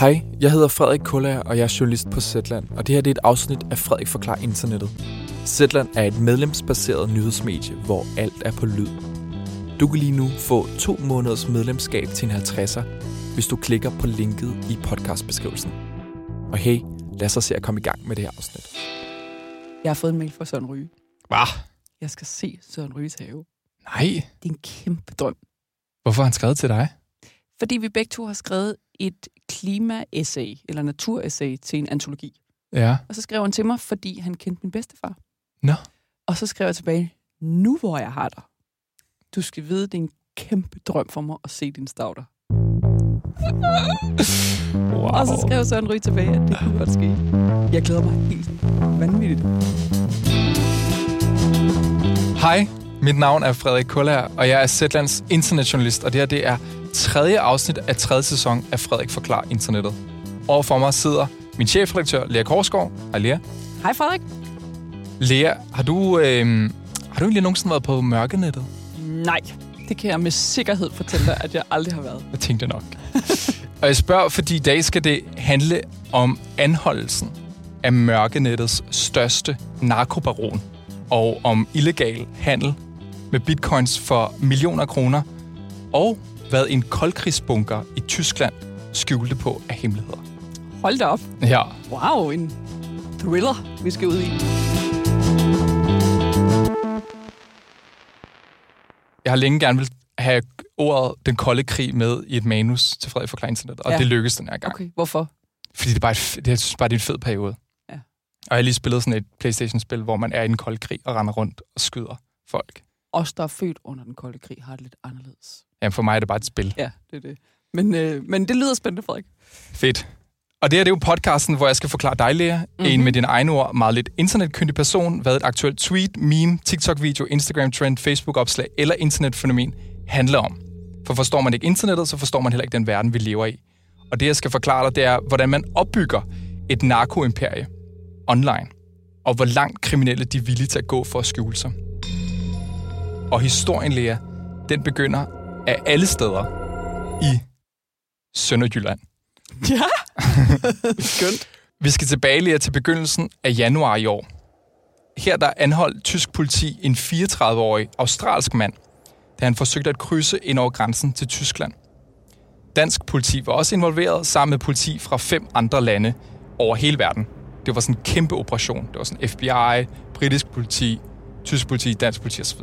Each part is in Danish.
Hej, jeg hedder Frederik Kullager, og jeg er journalist på Zetland, og det her det er et afsnit af Frederik Forklar Internettet. Zetland er et medlemsbaseret nyhedsmedie, hvor alt er på lyd. Du kan lige nu få to måneders medlemskab til en 50'er, hvis du klikker på linket i podcastbeskrivelsen. Og hey, lad os så se at komme i gang med det her afsnit. Jeg har fået en mail fra Søren Ryge. Hvad? Jeg skal se Søren Ryges have. Nej. Det er en kæmpe drøm. Hvorfor har han skrevet til dig? Fordi vi begge to har skrevet et klima-essay, eller natur-essay, til en antologi. Ja. Og så skrev han til mig, fordi han kendte min bedstefar. Nå. Og så skrev jeg tilbage, nu hvor jeg har dig, du skal vide, det er en kæmpe drøm for mig at se din stauder. Wow. Og så skrev Søren Ryge tilbage, at det kunne godt ske. Jeg glæder mig helt vanvittigt. Hej, mit navn er Frederik Kullager, og jeg er Zetlands internetjournalist, og det her det er tredje afsnit af tredje sæson af Frederik Forklar Internettet. Overfor mig sidder min chefredaktør, Lea Korsgaard. Hej Lea. Hej Frederik. Lea, har du, øh, har du egentlig nogensinde været på mørkenettet? Nej, det kan jeg med sikkerhed fortælle dig, at jeg aldrig har været. Jeg tænkte nok. og jeg spørger, fordi i dag skal det handle om anholdelsen af mørkenettets største narkobaron og om illegal handel med bitcoins for millioner kroner, og hvad en koldkrigsbunker i Tyskland skjulte på af hemmeligheder. Hold da op. Ja, Wow, en thriller, vi skal ud i. jeg har længe gerne vil have ordet den kolde krig med i et manus til Frederik Forklar Internet, og Ja. det lykkedes den her gang. Okay, hvorfor? Fordi det er bare, et, det, jeg synes bare, det er en fed periode. Ja. Og jeg har lige spillet sådan et Playstation-spil, hvor man er i den kolde krig og render rundt og skyder folk. Os, der er født under den kolde krig, har det lidt anderledes. Jamen for mig er det bare et spil. Ja, det er det. Men, øh, men det lyder spændende, Frederik. Fedt. Og det her det er jo podcasten, hvor jeg skal forklare dig, Lea, mm-hmm. en med dine egne ord, meget lidt internetkyndig person, hvad et aktuelt tweet, meme, TikTok-video, Instagram-trend, Facebook-opslag eller internetfænomen handler om. For forstår man ikke internettet, så forstår man heller ikke den verden, vi lever i. Og det, jeg skal forklare dig, det er, hvordan man opbygger et narkoimperie online. Og hvor langt kriminelle de er villige til at gå for at skjule sig. Og historien, Lea, den begynder af alle steder i Sønderjylland. Ja. Skønt. Vi skal tilbage lige til begyndelsen af januar i år. Her der anholdt tysk politi en 34-årig australsk mand, da han forsøgte at krydse ind over grænsen til Tyskland. Dansk politi var også involveret sammen med politi fra fem andre lande over hele verden. Det var sådan en kæmpe operation. Det var sådan FBI, britisk politi, tysk politi, dansk politi osv.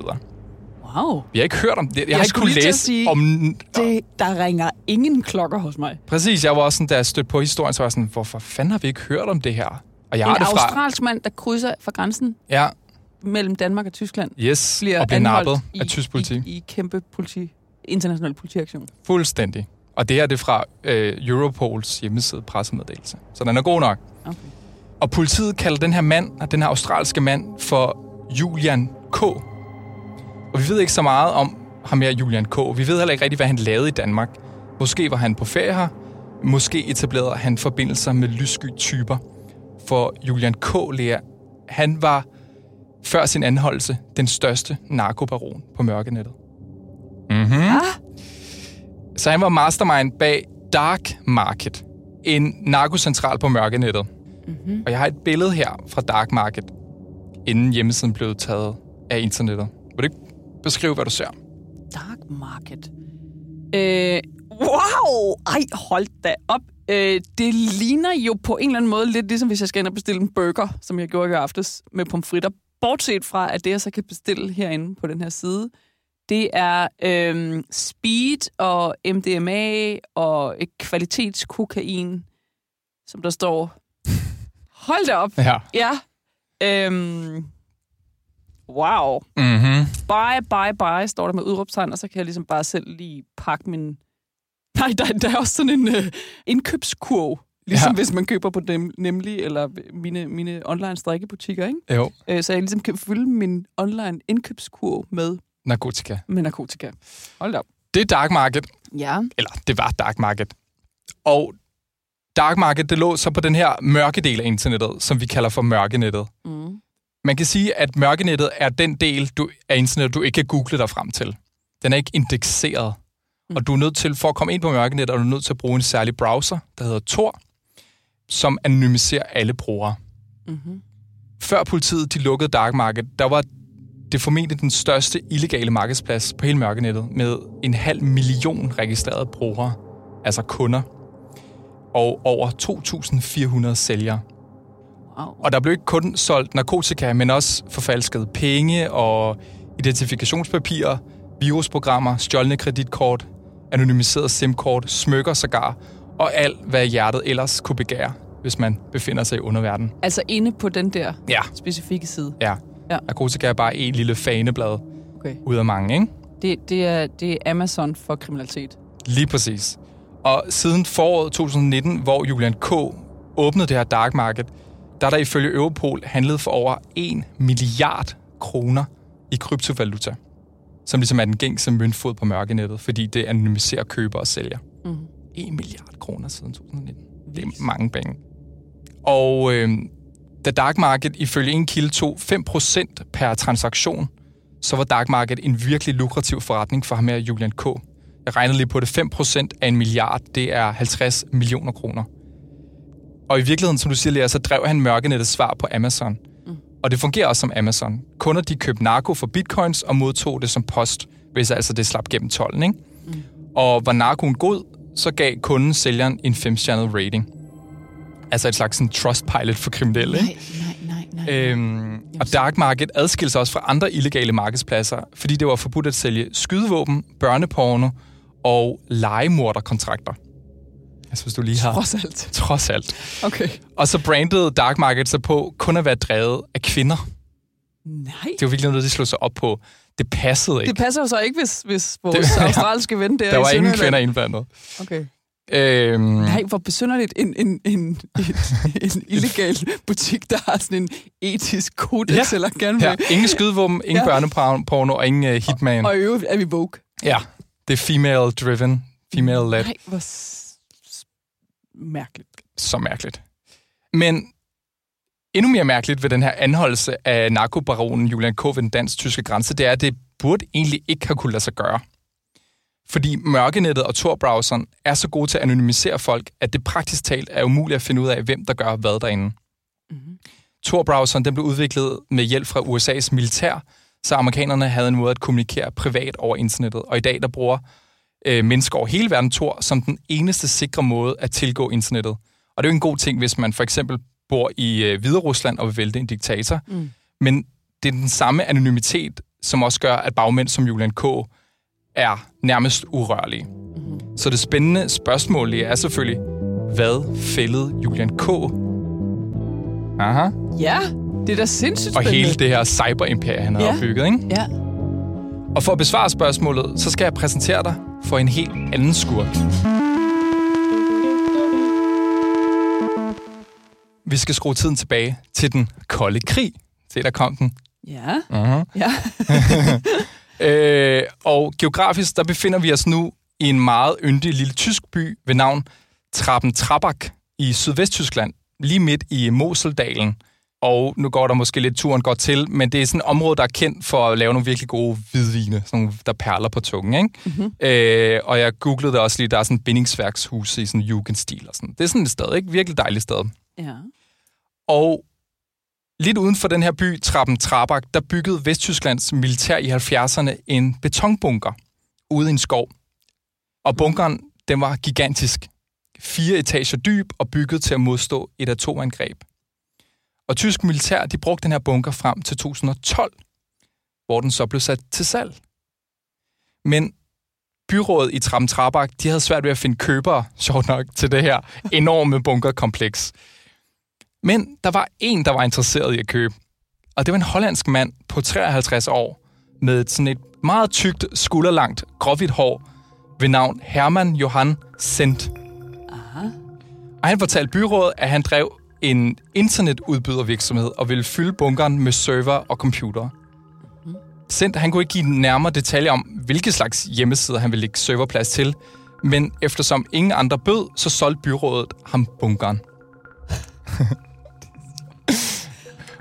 Wow. Vi har ikke hørt om det. Jeg, jeg har ikke kunnet læse sige, om... Det, der ringer ingen klokker hos mig. Præcis, jeg var også sådan, da jeg stødte på historien, så var jeg sådan, hvorfor fanden har vi ikke hørt om det her? Og jeg har en det fra... australsk mand, der krydser fra grænsen Ja, mellem Danmark og Tyskland, yes, bliver og bliver nappet i, af tysk politi. I, i kæmpe politi, international politiaktion. Fuldstændig. Og det her det er fra øh, Europols hjemmeside pressemeddelelse. Så den er god nok. Okay. Og politiet kalder den her mand, den her australske mand, for Julian K. Og vi ved ikke så meget om ham her, Julian K. Vi ved heller ikke rigtig, hvad han lavede i Danmark. Måske var han på ferie her. Måske etablerede han forbindelser med lyssky typer. For Julian K. Lea, han var før sin anholdelse den største narkobaron på mørkenettet. Mhm. Ah, Så han var mastermind bag Dark Market, en narkocentral på mørkenettet. mm-hmm. Og jeg har et billede her fra Dark Market, inden hjemmesiden blev taget af internettet. Vil du ikke beskrive, hvad du ser? Dark market. Øh, wow! Ej, hold da op. Øh, det ligner jo på en eller anden måde lidt ligesom, hvis jeg skal ind og bestille en burger, som jeg gjorde i går aftes med pomfritter. Bortset fra, at det, jeg så kan bestille herinde på den her side, det er øh, speed og MDMA og et kvalitetskokain, som der står. Hold da op. Ja. Ja. Øhm, wow. Mm-hmm. Bye, bye, bye, står der med udråbstegn, og så kan jeg ligesom bare selv lige pakke min... Nej, der, der er også sådan en øh, indkøbskurv, ligesom ja. Hvis man køber på dem, nemlig, eller mine, mine online strikkebutikker, ikke? Jo, Øh, så jeg ligesom kan fylde min online indkøbskurv med, narkotika. med narkotika. Hold op. Det er Dark Market, Ja. eller det var Dark Market. Og Dark Market, det lå så på den her mørke del af internettet, som vi kalder for mørkenettet. Mm. Man kan sige, at mørkenettet er den del du, af internettet, du ikke kan google dig frem til. Den er ikke indekseret. Mm. Og du er nødt til, for at komme ind på mørkenet, er du nødt til at bruge en særlig browser, der hedder Tor, som anonymiserer alle brugere. Mm-hmm. Før politiet de lukkede dark market, der var det formentlig den største illegale markedsplads på hele mørkenettet, med en halv million registrerede brugere, altså kunder, og over 2.400 sælgere. Wow. Og der blev ikke kun solgt narkotika, men også forfalskede penge og identifikationspapirer, virusprogrammer, stjålne kreditkort, anonymiseret SIM-kort, smykker sågar, og alt, hvad hjertet ellers kunne begære, hvis man befinder sig i underverdenen. Altså inde på den der Ja. specifikke side. Ja. Ja. Narkotika er bare en lille faneblad Okay. ud af mange, ikke? Det, det, er, det er Amazon for kriminalitet. Lige præcis. Og siden foråret 2019, hvor Julian K. åbnede det her dark market, der er der ifølge Europol handlet for over 1 milliard kroner i kryptovaluta, som ligesom er den gængse møntfod på mørkenettet, fordi det anonymiserer køber og sælger. Mm. 1 milliard kroner siden 2019. Det er mange penge. Og øh, da dark market ifølge en kilde tog 5% per transaktion, så var dark market en virkelig lukrativ forretning for ham her, Julian K. Jeg regnede lige på det. 5% af en milliard, det er 50 millioner kroner. Og i virkeligheden, som du siger, Lea, så drev han mørkenettets svar på Amazon. Mm. Og det fungerer også som Amazon. Kunder, de købte narko for bitcoins og modtog det som post, hvis altså det slap gennem tolden, ikke? Mm. Og var narkoen god, så gav kunden sælgeren en 5-stjernet rating. Altså et slags sådan trustpilot for kriminelle, ikke? nej, nej, nej. Øhm, og dark market adskilte sig også fra andre illegale markedspladser, fordi det var forbudt at sælge skydevåben, børneporno og legemorderkontrakter. Altså hvis du lige har... Trods alt. Trods alt. Okay. Og så brandede dark market sig på kun at være drevet af kvinder. Nej. Det var virkelig noget, de slog sig op på. Det passede ikke. Det passer jo så ikke, hvis, hvis vores Det- australske ven der Der var ingen kvinder indblandet. Okay. Øhm, Nej, hvor besynderligt en, en, en, en, en illegal butik, der har sådan en etisk kodex, Ja. eller gerne ja, ingen skydevåben, ingen Ja. børneporno og ingen uh, hitman. Og i øvrigt er vi woke. Ja, det er female-driven, female-led. Nej, hvor mærkeligt. så mærkeligt. Men endnu mere mærkeligt ved den her anholdelse af narkobaronen Julian K. ved den dansk-tyske grænse, det er, at det burde egentlig ikke have kunne lade sig gøre. Fordi mørkenettet og Tor-browseren er så gode til at anonymisere folk, at det praktisk talt er umuligt at finde ud af, hvem der gør hvad derinde. Mm-hmm. Tor-browseren den blev udviklet med hjælp fra USA's militær, så amerikanerne havde en måde at kommunikere privat over internettet. Og i dag der bruger øh, mennesker over hele verden Tor som den eneste sikre måde at tilgå internettet. Og det er jo en god ting, hvis man for eksempel bor i øh, Hvide Rusland og vil vælte en diktator. Mm. Men det er den samme anonymitet, som også gør, at bagmænd som Julian K. er nærmest urørlige. Mm. Så det spændende spørgsmål det er selvfølgelig, hvad fældede Julian K. Aha. Ja, det er da sindssygt Og spændende. hele det her cyberimperie, han har Ja. opbygget, ikke? Ja. Og for at besvare spørgsmålet, så skal jeg præsentere dig for en helt anden skurk. Vi skal skrue tiden tilbage til den kolde krig. Se, der kom den. Ja. Uh-huh. Ja. Øh, og geografisk, der befinder vi os nu i en meget yndig lille tysk by ved navn Trappen Trabak i Sydvesttyskland, lige midt i Moseldalen. Og nu går der måske lidt turen godt til, men det er sådan et område, der er kendt for at lave nogle virkelig gode hvidvine, sådan nogle, der perler på tungen. Ikke? Mm-hmm. Øh, og jeg googlede det også lige, der er sådan et bindingsværkshus i sådan jugendstil og sådan. Det er sådan et sted, ikke? Virkelig dejligt sted. ja. Og lidt uden for den her by, Trappen Trabak, der byggede Vesttysklands militær i 70'erne en betonbunker ude i en skov. Og bunkeren, den var gigantisk. Fire etager dyb og bygget til at modstå et atomangreb. Og tysk militær, de brugte den her bunker frem til 2012, hvor den så blev sat til salg. Men byrådet i Trappen Trabak, de havde svært ved at finde købere, sjovt nok, til det her enorme bunkerkompleks. Men der var en, der var interesseret i at købe. Og det var en hollandsk mand på 53 år, med sådan et meget tykt, skulderlangt, gråhvidt hår, ved navn Hermann Johan Sendt. Aha. Og han fortalte byrådet, at han drev en internetudbydervirksomhed og ville fylde bunkeren med server og computer. Sendt, han kunne ikke give nærmere detaljer om, hvilke slags hjemmesider han ville lægge serverplads til, men eftersom ingen andre bød, så solgte byrådet ham bunkeren.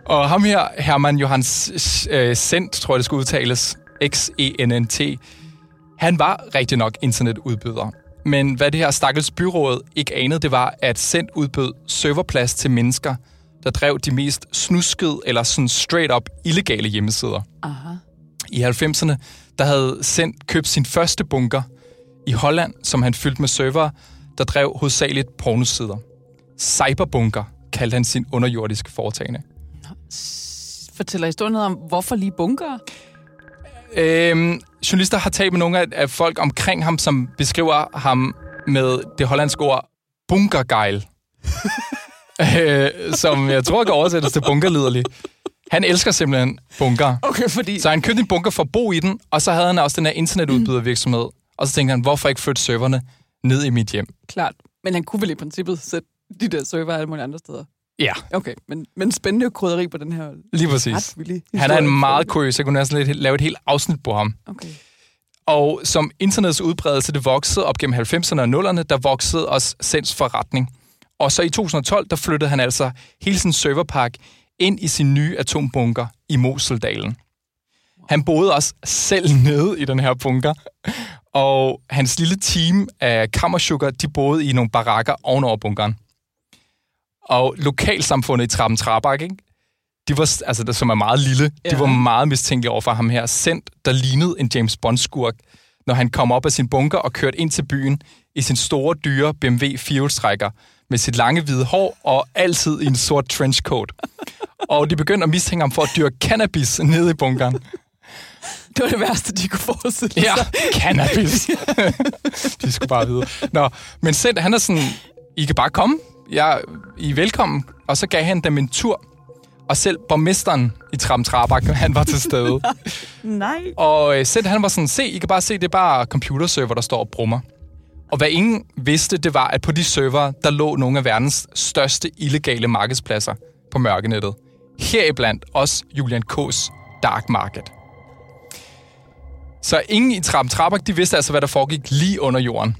Og ham her, Hermann Johans øh, Sendt, tror jeg det skulle udtales, X-E-N-N-T, Han var rigtig nok internetudbyder. Men hvad det her stakkels byråd ikke anede, det var, at Sendt udbød serverplads til mennesker, der drev de mest snuskede eller sådan straight up illegale hjemmesider. Aha. I 90'erne, der havde Sendt købt sin første bunker i Holland, som han fyldte med server, der drev hovedsageligt pornosider. Cyberbunker kaldte han sin underjordiske foretagende. Fortæller historien noget om, hvorfor lige bunker? Øhm, journalister har talt med nogle af, af folk omkring ham, som beskriver ham med det hollandske ord bunkergeil. øh, som jeg tror kan oversættes til bunkerliderlig. Han elsker simpelthen bunker. Okay, fordi... Så han købte en bunker for at bo i den, og så havde han også den her internetudbydervirksomhed. Og så tænkte han, hvorfor ikke flytte serverne ned i mit hjem? Klart. Men han kunne vel i princippet sætte de der server alle mulige andre steder. Ja, Okay, men, men spændende krydderi på den her lige præcis. ret Han er en meget kuriøs. Jeg kunne næsten lidt lave et helt afsnit på ham. Okay. Og som internets udbredelse det voksede op gennem 90'erne og 0'erne, der voksede også Sens forretning. Og så i 2012, der flyttede han altså hele sin serverpark ind i sin nye atombunker i Moseldalen. Han boede også selv nede i den her bunker, og hans lille team af kammersugar, de boede i nogle barakker ovenover bunkeren. Og lokalsamfundet i Trappen Trabak, ikke? De var, altså, der, som er meget lille, ja. de Ja. var meget mistænkelige over for ham her. Sendt, der lignede en James Bond-skurk, når han kom op af sin bunker og kørte ind til byen i sin store, dyre BMW firehjulstrækker med sit lange hvide hår og altid i en sort trenchcoat. Og de begyndte at mistænke ham for at dyrke cannabis nede i bunkeren. Det var det værste, de kunne forestille Ja, sig. cannabis. de skulle bare vide. Nå, men Sendt, han er sådan, I kan bare komme. Jeg, I er velkommen. Og så gav han dem en tur. Og selv borgmesteren i Tram Trabak, han var til stede. Nej. Og øh, Sendt, han var sådan, se, I kan bare se, det er bare computerserver, der står og brummer. Og hvad ingen vidste, det var, at på de server, der lå nogle af verdens største illegale markedspladser på mørkenettet. Heriblandt også Julian K's Dark Market. Så ingen i Tram Trabak, de vidste altså, hvad der foregik lige under jorden.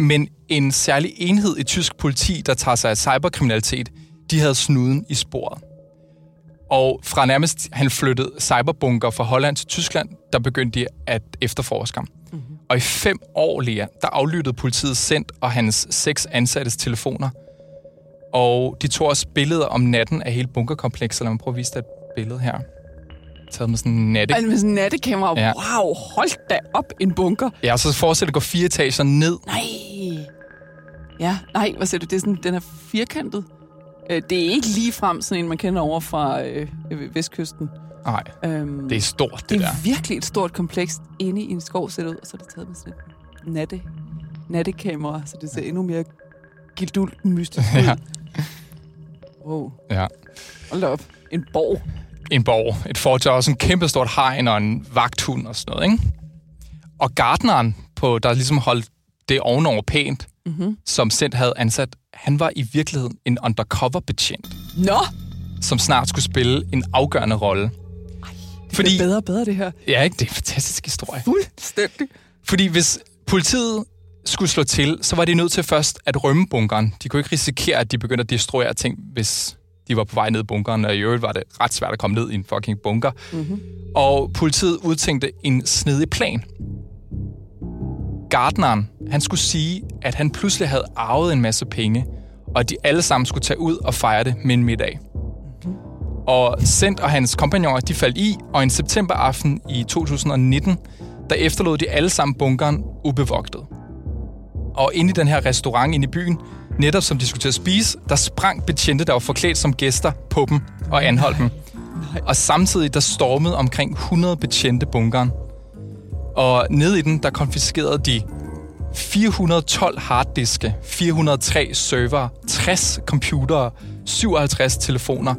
Men en særlig enhed i tysk politi, der tager sig af cyberkriminalitet, de havde snuden i sporet. Og fra nærmest, han flyttede cyberbunker fra Holland til Tyskland, der begyndte de at efterforske ham. Mm-hmm. Og i fem år, Lea, der aflyttede politiet Sendt og hans seks ansattes telefoner. Og de tog også billeder om natten af hele bunkerkomplekset. Lad mig prøve at vise dig et billede her. Taget med sådan en natte... Altså med sådan en nattekamera. Ja. Wow, hold da op en bunker. Ja, og så forestil dig at gå fire etager ned. Nej. Ja, nej, hvad siger du? Det er sådan, den er firkantet. Øh, Det er ikke lige frem sådan en, man kender over fra øh, vestkysten. Nej, Øhm, det er stort, det, det der. er virkelig et stort kompleks inde i en skov set ud, og så er det taget med sådan et natte, nattekamera, så det ser endnu mere gildult mystisk ud. Ja. Wow, Ja. hold op. En borg. en borg. Et fort, der er også en kæmpe stort hegn og en vagthund og sådan noget, ikke? Og gardneren, på, der ligesom holdt det ovenover pænt, Mm-hmm. som Sendt havde ansat, han var i virkeligheden en undercover-betjent, Nå, som snart skulle spille en afgørende rolle. det Fordi, er bedre og bedre det her. ja, ikke? Det er en fantastisk historie. Fuldstændig. Fordi hvis politiet skulle slå til, så var de nødt til først at rømme bunkeren. De kunne ikke risikere, at de begyndte at destruere ting, hvis de var på vej ned i bunkeren, og i øvrigt var det ret svært at komme ned i en fucking bunker. Mm-hmm. Og politiet udtænkte en snedig plan. Gardneren, han skulle sige, at han pludselig havde arvet en masse penge, og at de alle sammen skulle tage ud og fejre det med en middag. Og Sendt og hans kompagnoner, de faldt i, og en septemberaften i 2019, der efterlod de alle sammen bunkeren ubevogtet. Og inde i den her restaurant inde i byen, netop som de skulle til at spise, der sprang betjente, der var forklædt som gæster på dem og anholdt dem. Og samtidig der stormede omkring 100 betjente bunkeren. Og nede i den, der konfiskerede de 412 harddiske, 403 server, 60 computere, 57 telefoner,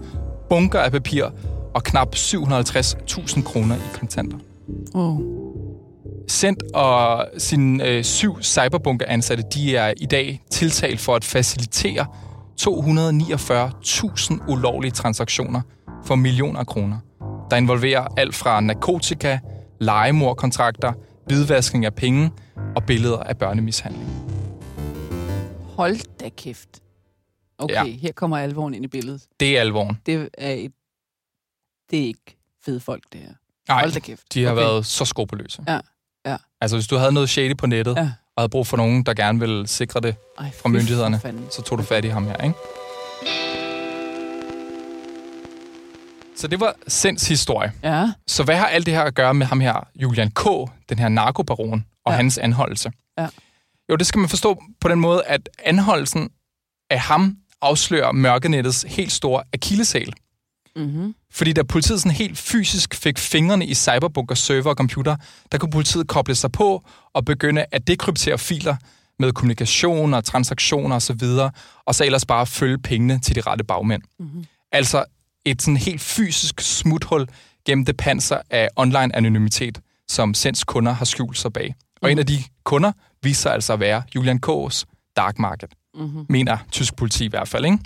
bunker af papir og knap 750.000 kroner i kontanter. Oh. Sendt og sine øh, syv cyberbunker-ansatte, de er i dag tiltalt for at facilitere 249.000 ulovlige transaktioner for millioner af kroner, der involverer alt fra narkotika, legemordkontrakter, hvidvaskning af penge og billeder af børnemishandling. Hold da kæft. Okay, Ja. her kommer alvoren ind i billedet. Det er alvoren. Det er, et, det er ikke fede folk, det her. Nej, Hold da kæft. de har okay. været så skrupelløse. Ja, ja. Altså, hvis du havde noget shady på nettet, Ja. og havde brug for nogen, der gerne ville sikre det Ej, fra myndighederne, så tog du fat i ham her, ikke? Så det var Sens historie. Ja, Så hvad har alt det her at gøre med ham her, Julian K., den her narkobaron, og Ja. hans anholdelse? Ja. Jo, det skal man forstå på den måde, at anholdelsen af ham afslører mørkenettets helt store akilleshæl. mm-hmm. Fordi da politiet sådan helt fysisk fik fingrene i cyberbunkers server og computer, der kunne politiet koble sig på og begynde at dekryptere filer med kommunikation og transaktioner osv., og så ellers bare følge pengene til de rette bagmænd. Mm-hmm. Altså et sådan helt fysisk smuthul gennem det panser af online anonymitet, som Sens kunder har skjult sig bag. Og en af de kunder viser sig altså at være Julian K's dark market, Mm-hmm. mener tysk politi i hvert fald. Ikke?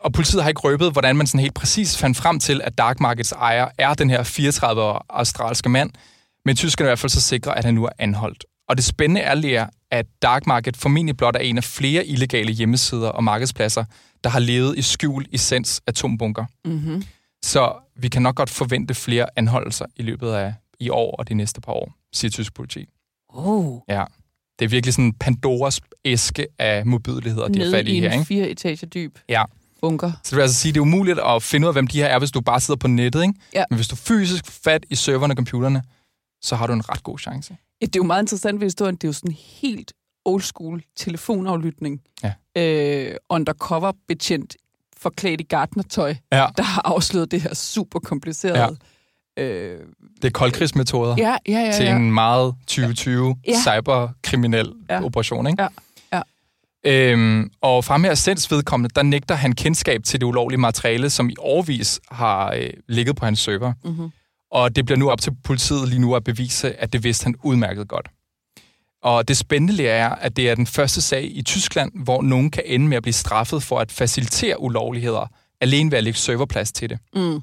Og politiet har ikke røbet, hvordan man sådan helt præcis fandt frem til, at dark markets ejer er den her 34-årige australske mand, men tyskerne er i hvert fald så sikre, at han nu er anholdt. Og det spændende er, Lea, at dark market formentlig blot er en af flere illegale hjemmesider og markedspladser, der har levet i skjul i Sens atombunker. Mm-hmm. Så vi kan nok godt forvente flere anholdelser i løbet af i år og de næste par år, siger tysk politi. Oh. Ja. Det er virkelig sådan Pandoras æske af modbydeligheder, de Nede fat i i her, en ikke? fire etager dyb Ja. bunker. Så det vil altså sige, det er umuligt at finde ud af, hvem de her er, hvis du bare sidder på nettet, ikke? Ja. Men hvis du fysisk fat i serverne og computerne, så har du en ret god chance. Ja, det er jo meget interessant ved historien. Det er jo sådan helt old school telefonaflytning. Ja. Øh, undercover betjent forklædt i gartnertøj, Ja. der har afsløret det her super komplicerede. Ja. Øh, Det er koldkrigsmetoder ja, ja, ja. til ja. en meget 2020 Ja. cyberkriminel Ja. operation, ikke? Ja. Ja. Øhm, og fra med Sens vedkommende, der nægter han kendskab til det ulovlige materiale, som i årvis har øh, ligget på hans server. Mm-hmm. Og det bliver nu op til politiet lige nu at bevise, at det vidste han udmærket godt. Og det spændende er, at det er den første sag i Tyskland, hvor nogen kan ende med at blive straffet for at facilitere ulovligheder, alene ved at lægge serverplads til det. Mm.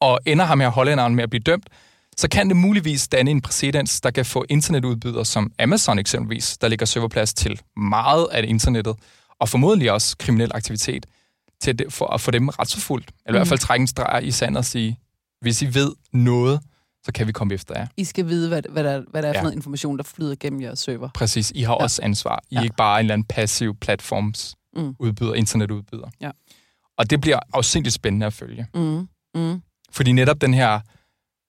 Og ender ham her hollænderen med at blive dømt, så kan det muligvis danne en præcedens, der kan få internetudbydere som Amazon eksempelvis, der lægger serverplads til meget af internettet, og formodentlig også kriminel aktivitet, til det, for at få dem retsforfulgt. Eller i hvert fald trække en streg i sand og sige, hvis I ved noget, så kan vi komme efter jer. I skal vide, hvad, hvad, der, hvad der er for Ja. noget information, der flyder gennem jeres server. Præcis, I har Ja. også ansvar. I er Ja. ikke bare en eller anden passiv platforms Mm. udbyder, internetudbyder. Ja. Og det bliver afsindigt spændende at følge. Mm. Mm. Fordi netop den her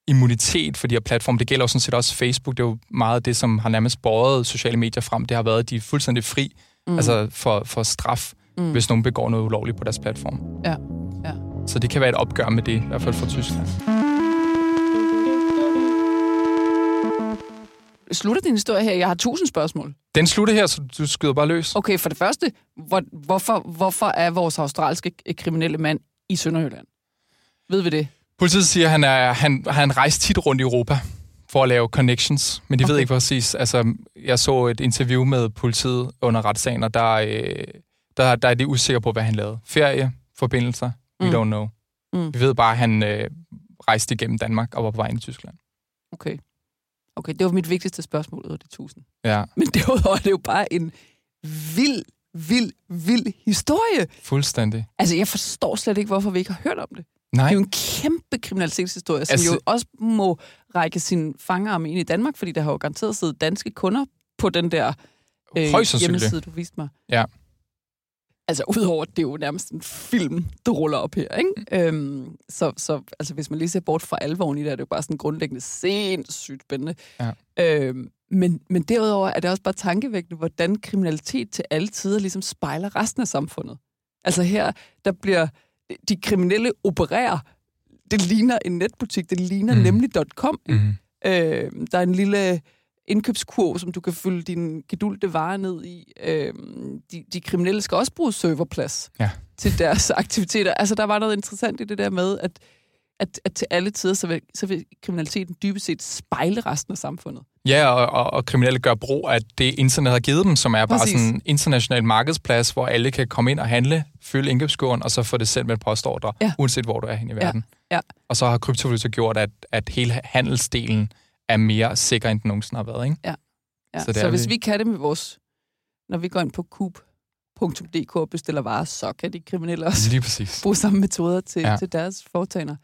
immunitet for de her platforme, det gælder jo sådan set også Facebook. Det er jo meget det, som har nærmest båret sociale medier frem. Det har været, at de er fuldstændig fri Mm. altså for, for straf, mm. hvis nogen begår noget ulovligt på deres platform. Ja. Så det kan være et opgør med det, i hvert fald for Tyskland. Slutter din historie her? Jeg har tusind spørgsmål. Den slutter her, så du skyder bare løs. Okay, for det første, hvor, hvorfor, hvorfor er vores australske kriminelle mand i Sønderjylland? Ved vi det? Politiet siger, at han, er, han, han rejst tit rundt i Europa for at lave connections, men de okay. ved ikke præcis. Altså, jeg så et interview med politiet under retssagen, og der, øh, der, der er de usikre på, hvad han lavede. Ferie, forbindelser, we Mm. don't know. Mm. Vi ved bare, at han øh, rejste igennem Danmark og var på vej ind i Tyskland. Okay. Okay, det var mit vigtigste spørgsmål ud af de tusind. Ja, Men derudover er det jo bare en vild, vild, vild historie. fuldstændig. Altså, jeg forstår slet ikke, hvorfor vi ikke har hørt om det. Nej, Det er jo en kæmpe kriminalitetshistorie, som Altså- jo også må række sin fangarm ind i Danmark, fordi der har jo garanteret siddet danske kunder på den der øh, hjemmeside, du viste mig. Ja. Altså, udover det er jo nærmest en film, der ruller op her, ikke? Mm. Øhm, så, så altså, hvis man lige ser bort fra alvoren i det, er det jo bare sådan grundlæggende sindssygt spændende. Ja. Øhm, men, men derudover er det også bare tankevækkende, hvordan kriminalitet til alle tider ligesom spejler resten af samfundet. Altså her, der bliver de kriminelle opererer. Det ligner en netbutik, det ligner. Mm. nemlig .com. mm. Øh, der er en lille indkøbskurv, som du kan fylde din gedulte varer ned i. Øh, de, de kriminelle skal også bruge serverplads Ja. til deres aktiviteter. Altså, der var noget interessant i det der med, at, at, at til alle tider, så vil, så vil kriminaliteten dybest set spejle resten af samfundet. Ja, og, og, og kriminelle gør brug af det, internet har givet dem, som er bare Præcis. sådan en international markedsplads, hvor alle kan komme ind og handle, fylde indkøbskurven, og så få det sendt med et postordre, Ja. uanset hvor du er hen i Ja, verden. ja. Og så har kryptovaluta gjort, at, at hele handelsdelen er mere sikker, end den nogensinde har været. Ikke? Ja, Så så, så hvis vi- vi kan det med vores... Når vi går ind på coop.dk og bestiller varer, så kan de kriminelle også Lige præcis. bruge samme metoder til, ja. Ja. til deres foretagender.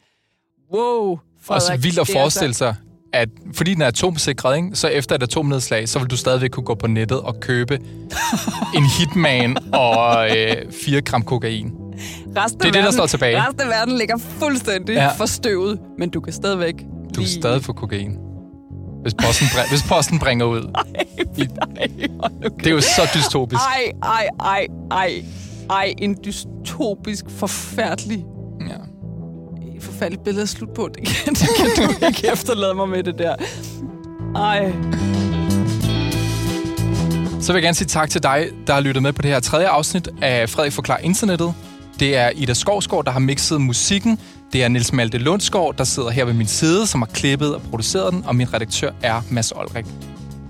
Wow! Også vildt at er forestille sig, at fordi den er atomsikret, ikke, så efter et atomnedslag, så vil du stadigvæk kunne gå på nettet og købe en hitman og øh, 4 gram kokain. Resten Det er det, af der står tilbage. Resten af verden ligger fuldstændig Ja. ja. forstøvet, men du kan stadigvæk Du kan stadig få kokain. Hvis posten, br- hvis posten bringer ud. I, det er jo så dystopisk. Ej, ej, ej, ej. Ej, en dystopisk, forfærdelig, Ja. forfærdelig billede at slutte på. Det kan, det kan du ikke efterlade mig med det der. Ej. Så vil jeg gerne sige tak til dig, der har lyttet med på det her tredje afsnit af Frederik Forklar Internettet. Det er Ida Skovsgaard, der har mixet musikken. Det er Niels Malte Lundsgaard, der sidder her ved min side, som har klippet og produceret den. Og min redaktør er Mads Olrik.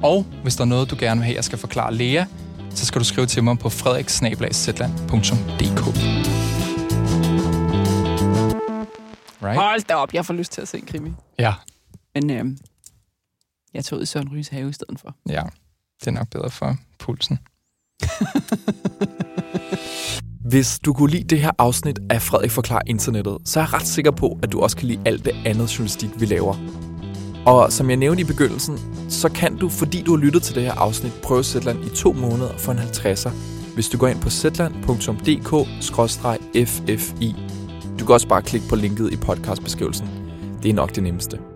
Og hvis der er noget, du gerne vil have, jeg skal forklare Lea, så skal du skrive til mig på frederiksnabelagszetland.dk Right? Hold da op, jeg får lyst til at se en krimi. Ja, Men øh, jeg tog ud i Søren Ryges have i stedet for. ja. Det er nok bedre for pulsen. Hvis du kunne lide det her afsnit af Frederik Forklar Internettet, så er jeg ret sikker på, at du også kan lide alt det andet journalistik, vi laver. Og som jeg nævnte i begyndelsen, så kan du, fordi du har lyttet til det her afsnit, prøve Zetland i to måneder for en 50'er, hvis du går ind på zetland.dk-ffi. Du kan også bare klikke på linket i podcastbeskrivelsen. Det er nok det nemmeste.